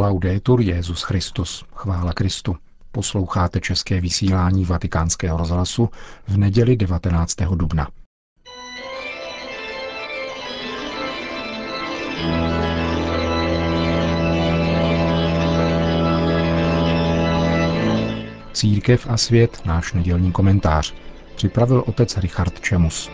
Laudetur Jezus Christus, chvála Kristu. Posloucháte české vysílání Vatikánského rozhlasu v neděli 19. dubna. Církev a svět, náš nedělní komentář, připravil otec Richard Čemus.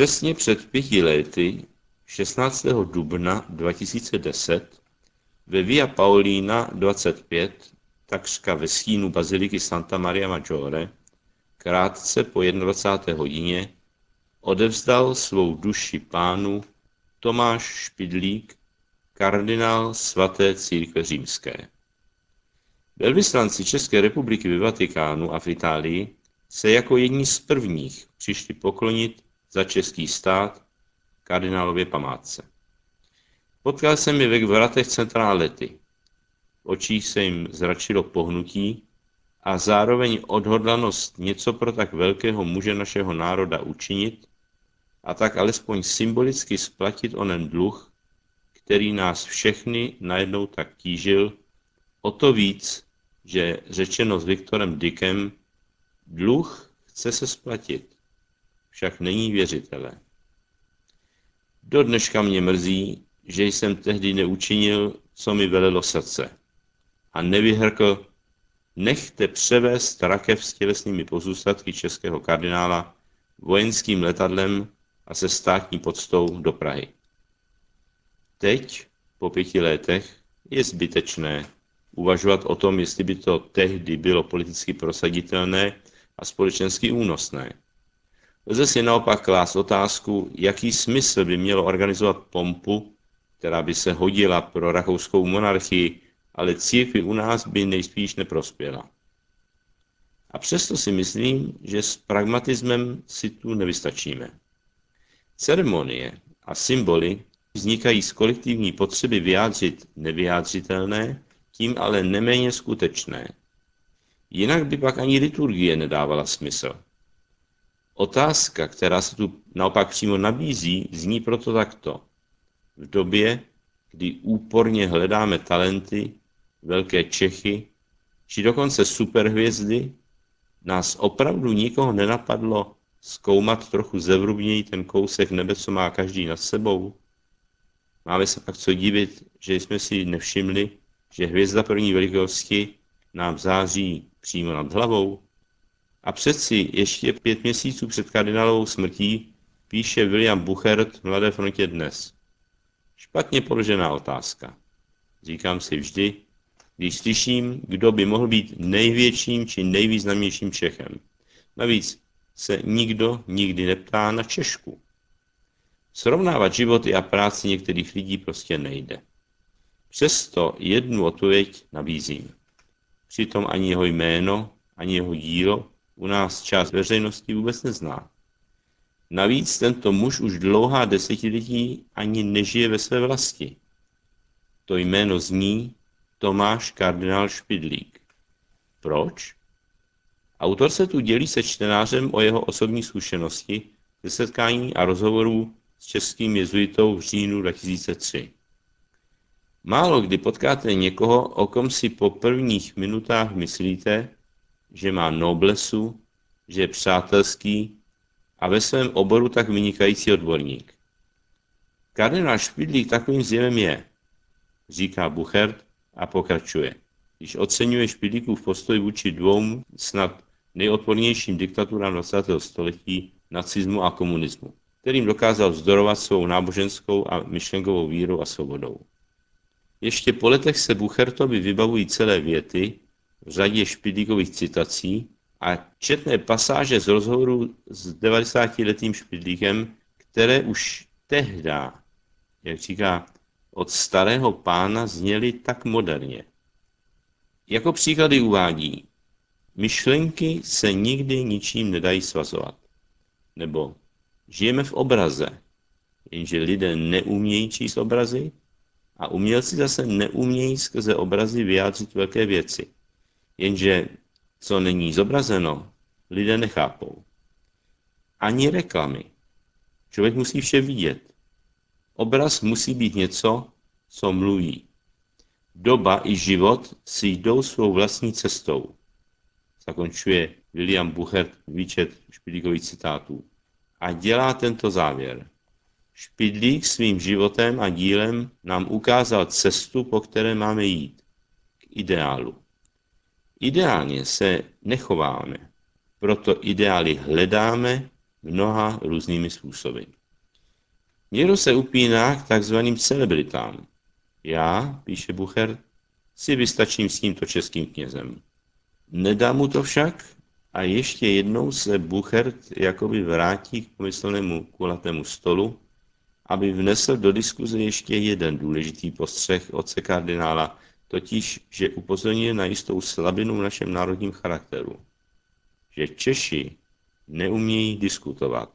Přesně před pěti lety, 16. dubna 2010, ve Via Paulina 25, takřka ve stínu baziliky Santa Maria Maggiore, krátce po 21. hodině, odevzdal svou duši pánu Tomáš Špidlík, kardinál svaté církve římské. Velvyslanci České republiky ve Vatikánu a v Itálii se jako jedni z prvních přišli poklonit za český stát kardinálově památce. Potkal jsem je ve vratech centrálety. V očích se jim zračilo pohnutí a zároveň odhodlanost něco pro tak velkého muže našeho národa učinit a tak alespoň symbolicky splatit onen dluh, který nás všechny najednou tak tížil, o to víc, že řečeno s Viktorem Dickem, dluh chce se splatit však není věřitele. Do dneška mě mrzí, že jsem tehdy neučinil, co mi velelo srdce. A nevyhrkl, nechte převést rakev s tělesnými pozůstatky českého kardinála vojenským letadlem a se státní podstou do Prahy. Teď, po pěti letech, je zbytečné uvažovat o tom, jestli by to tehdy bylo politicky prosaditelné a společensky únosné. Lze si naopak klást otázku, jaký smysl by mělo organizovat pompu, která by se hodila pro rakouskou monarchii, ale církvi u nás by nejspíš neprospěla. A přesto si myslím, že s pragmatismem si tu nevystačíme. Ceremonie a symboly vznikají z kolektivní potřeby vyjádřit nevyjádřitelné, tím ale neméně skutečné. Jinak by pak ani liturgie nedávala smysl. Otázka, která se tu naopak přímo nabízí, zní proto takto. V době, kdy úporně hledáme talenty, velké Čechy, či dokonce superhvězdy, nás opravdu nikoho nenapadlo zkoumat trochu zevrubněji ten kousek nebe, co má každý nad sebou? Máme se pak co divit, že jsme si nevšimli, že hvězda první velikosti nám září přímo nad hlavou? A přeci ještě pět měsíců před kardinálovou smrtí píše William Buchert Mladé frontě dnes. Špatně položená otázka. Říkám si vždy, když slyším, kdo by mohl být největším či nejvýznamnějším Čechem. Navíc se nikdo nikdy neptá na Češku. Srovnávat životy a práci některých lidí prostě nejde. Přesto jednu odpověď nabízím. Přitom ani jeho jméno, ani jeho dílo u nás část veřejnosti vůbec nezná. Navíc tento muž už dlouhá desetiletí ani nežije ve své vlasti. To jméno zní Tomáš kardinál Špidlík. Proč? Autor se tu dělí se čtenářem o jeho osobní zkušenosti ze setkání a rozhovorů s českým jezuitou v říjnu 2003. Málo kdy potkáte někoho, o kom si po prvních minutách myslíte, že má noblesu, že je přátelský a ve svém oboru tak vynikající odborník. Kardinál Špidlík takovým zjevem je, říká Buchert a pokračuje. Když oceňuje Špidlíkův postoj vůči dvou snad nejodpornějším diktaturám 20. století, nacismu a komunismu, kterým dokázal vzdorovat svou náboženskou a myšlenkovou vírou a svobodou. Ještě po letech se Buchertovi vybavují celé věty, v řadě špidlíkových citací a četné pasáže z rozhovoru s 90-letým špidlíkem, které už tehda, jak říká, od starého pána zněly tak moderně. Jako příklady uvádí, myšlenky se nikdy ničím nedají svazovat. Nebo žijeme v obraze, jenže lidé neumějí číst obrazy a umělci zase neumějí skrze obrazy vyjádřit velké věci. Jenže co není zobrazeno, lidé nechápou. Ani reklamy. Člověk musí vše vidět. Obraz musí být něco, co mluví. Doba i život si jdou svou vlastní cestou. Zakončuje William Buchert výčet Špidlíkových citátů. A dělá tento závěr. Špidlík svým životem a dílem nám ukázal cestu, po které máme jít. K ideálu. Ideálně se nechováme, proto ideály hledáme mnoha různými způsoby. Někdo se upíná k takzvaným celebritám. Já, píše Bucher, si vystačím s tímto českým knězem. Nedá mu to však a ještě jednou se Buchert jakoby vrátí k pomyslnému kulatému stolu, aby vnesl do diskuze ještě jeden důležitý postřeh otce kardinála, totiž, že upozorňuje na jistou slabinu v našem národním charakteru. Že Češi neumějí diskutovat.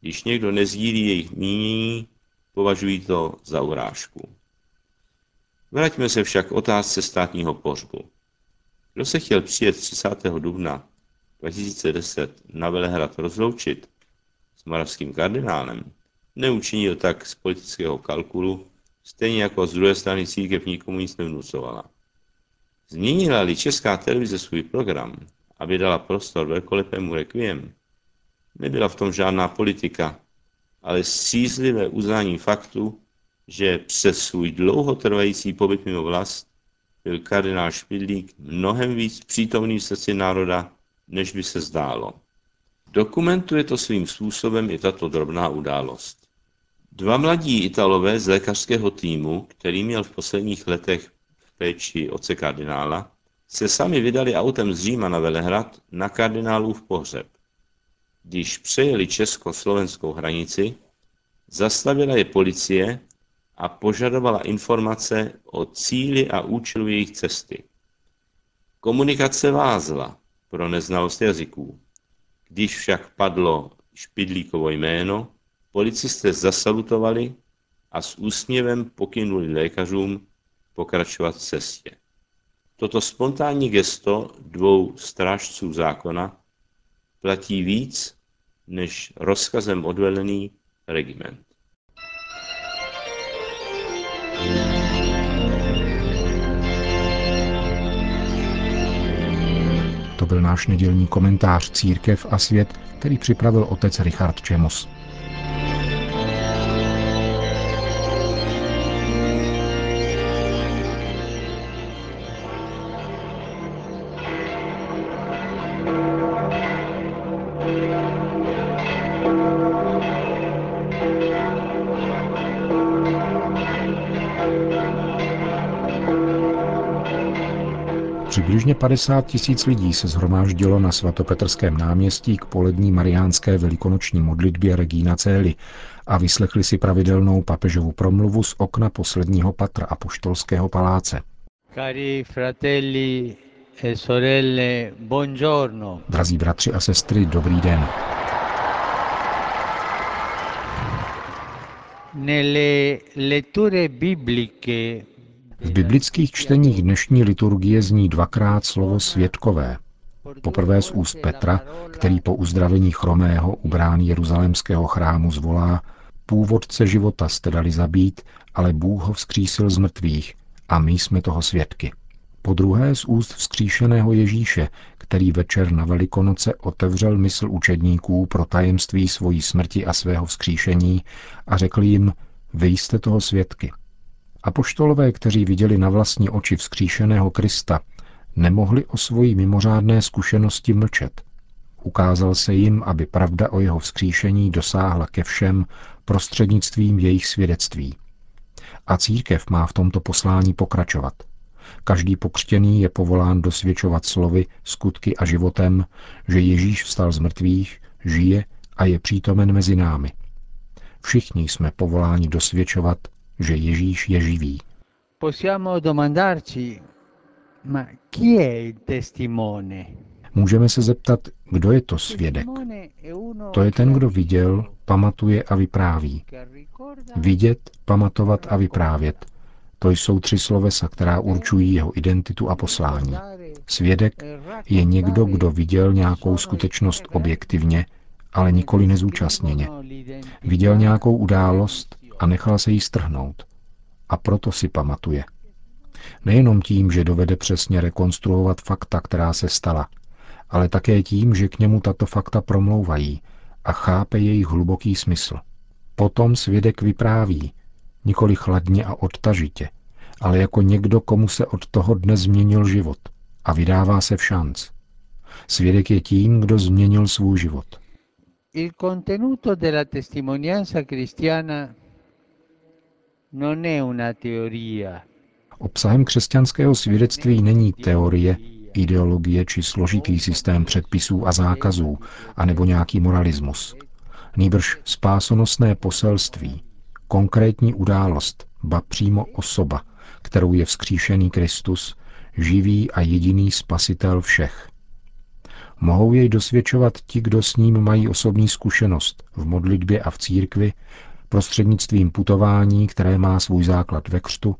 Když někdo nezdílí jejich mínění, považují to za urážku. Vraťme se však k otázce státního pohřbu. Kdo se chtěl přijet 30. dubna 2010 na Velehrad rozloučit s moravským kardinálem, neučinil tak z politického kalkulu, stejně jako z druhé strany církev nikomu nic nevnucovala. Změnila-li česká televize svůj program, aby dala prostor velkolepému requiem, nebyla v tom žádná politika, ale střízlivé uznání faktu, že přes svůj dlouhotrvající pobyt mimo vlast byl kardinál Špidlík mnohem víc přítomný v srdci národa, než by se zdálo. Dokumentuje to svým způsobem i tato drobná událost. Dva mladí Italové z lékařského týmu, který měl v posledních letech v péči oce kardinála, se sami vydali autem z Říma na Velehrad na kardinálův pohřeb. Když přejeli česko-slovenskou hranici, zastavila je policie a požadovala informace o cíli a účelu jejich cesty. Komunikace vázla pro neznalost jazyků. Když však padlo Špidlíkovo jméno, policisté zasalutovali a s úsměvem pokynuli lékařům pokračovat v cestě. Toto spontánní gesto dvou strážců zákona platí víc než rozkazem odvelený regiment. To byl náš nedělní komentář Církev a svět, který připravil otec Richard Čemos. Přibližně 50 tisíc lidí se zhromáždilo na svatopetrském náměstí k polední mariánské velikonoční modlitbě Regína Cély a vyslechli si pravidelnou papežovu promluvu z okna posledního patra apoštolského paláce. Cari fratelli e sorelle, buongiorno. Drazí bratři a sestry, dobrý den. Nelle letture bibliche v biblických čteních dnešní liturgie zní dvakrát slovo světkové. Poprvé z úst Petra, který po uzdravení chromého u brán jeruzalémského chrámu zvolá Původce života jste dali zabít, ale Bůh ho vzkřísil z mrtvých a my jsme toho svědky. Po druhé z úst vzkříšeného Ježíše, který večer na Velikonoce otevřel mysl učedníků pro tajemství svojí smrti a svého vzkříšení a řekl jim, vy jste toho svědky. Apoštolové, kteří viděli na vlastní oči vzkříšeného Krista, nemohli o svoji mimořádné zkušenosti mlčet. Ukázal se jim, aby pravda o jeho vzkříšení dosáhla ke všem prostřednictvím jejich svědectví. A církev má v tomto poslání pokračovat. Každý pokřtěný je povolán dosvědčovat slovy, skutky a životem, že Ježíš vstal z mrtvých, žije a je přítomen mezi námi. Všichni jsme povoláni dosvědčovat že Ježíš je živý. Possiamo domandarci, ma chi è il testimone? Můžeme se zeptat, kdo je to svědek. To je ten, kdo viděl, pamatuje a vypráví. Vidět, pamatovat a vyprávět. To jsou tři slovesa, která určují jeho identitu a poslání. Svědek je někdo, kdo viděl nějakou skutečnost objektivně ale nikoli nezúčastněně. Viděl nějakou událost a nechal se jí strhnout. A proto si pamatuje. Nejenom tím, že dovede přesně rekonstruovat fakta, která se stala, ale také tím, že k němu tato fakta promlouvají a chápe jejich hluboký smysl. Potom svědek vypráví, nikoli chladně a odtažitě, ale jako někdo, komu se od toho dne změnil život a vydává se v šanc. Svědek je tím, kdo změnil svůj život. Il contenuto della testimonianza cristiana non è una teoria. Obsahem křesťanského svědectví není teorie, ideologie či složitý systém předpisů a zákazů, anebo nějaký moralismus. Nýbrž spásonosné poselství, konkrétní událost, ba přímo osoba, kterou je vzkříšený Kristus, živý a jediný spasitel všech. Mohou jej dosvědčovat ti, kdo s ním mají osobní zkušenost v modlitbě a v církvi, prostřednictvím putování, které má svůj základ ve křtu,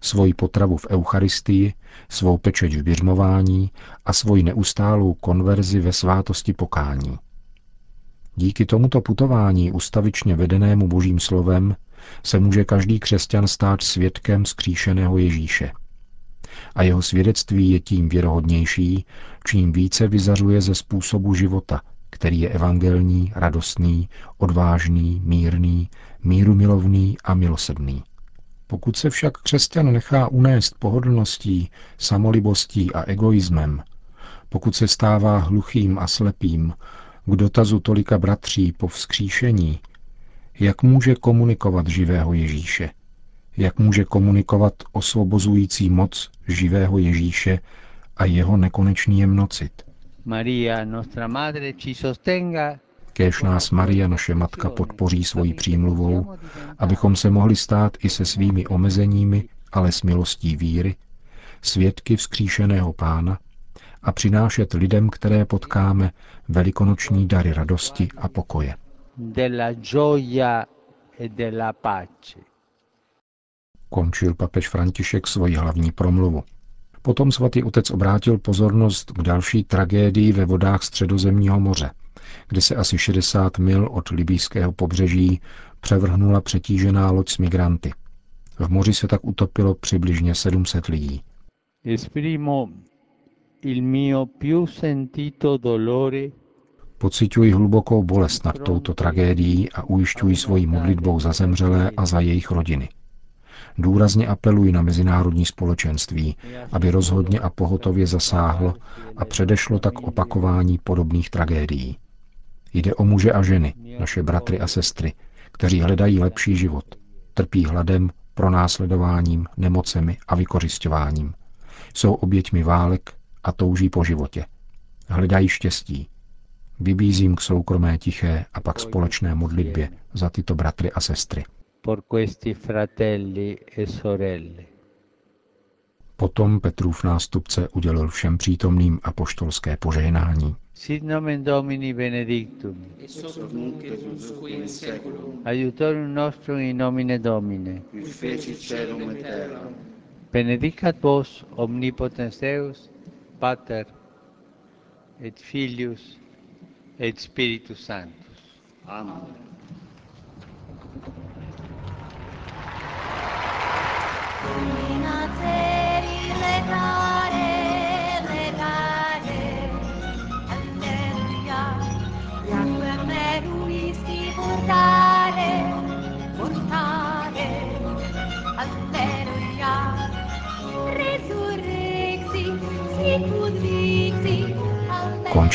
svoji potravu v Eucharistii, svou pečeť v běžmování a svoji neustálou konverzi ve svátosti pokání. Díky tomuto putování ustavičně vedenému božím slovem se může každý křesťan stát svědkem skříšeného Ježíše. A jeho svědectví je tím věrohodnější, čím více vyzařuje ze způsobu života, který je evangelní, radostný, odvážný, mírný, mírumilovný a milosedný. Pokud se však křesťan nechá unést pohodlností, samolibostí a egoismem, pokud se stává hluchým a slepým k dotazu tolika bratří po vzkříšení, jak může komunikovat živého Ježíše? Jak může komunikovat osvobozující moc živého Ježíše a jeho nekonečný jemnocit? Maria, nostra madre, ci sostenga Kéž nás Maria, naše matka, podpoří svojí přímluvou, abychom se mohli stát i se svými omezeními, ale s milostí víry, svědky vzkříšeného pána a přinášet lidem, které potkáme, velikonoční dary radosti a pokoje. e. Končil papež František svoji hlavní promluvu. Potom svatý otec obrátil pozornost k další tragédii ve vodách Středozemního moře, kde se asi 60 mil od libýského pobřeží převrhnula přetížená loď s migranty. V moři se tak utopilo přibližně 700 lidí. Pocituji hlubokou bolest nad touto tragédií a ujišťuji svojí modlitbou za zemřelé a za jejich rodiny. Důrazně apeluji na mezinárodní společenství, aby rozhodně a pohotově zasáhlo a předešlo tak opakování podobných tragédií. Jde o muže a ženy, naše bratry a sestry, kteří hledají lepší život, trpí hladem, pronásledováním, nemocemi a vykořišťováním. Jsou oběťmi válek a touží po životě. Hledají štěstí. Vybízím k soukromé tiché a pak společné modlitbě za tyto bratry a sestry. Por questi fratelli e sorelle. Potom Petrův nástupce udělil všem přítomným apoštolské požehnání. Sit nomen Domini benedictum. Aiutorium nostrum in nomine Domine. Benedicat vos omnipotens Deus, Pater et Filius et Spiritus Sanctus. Minateri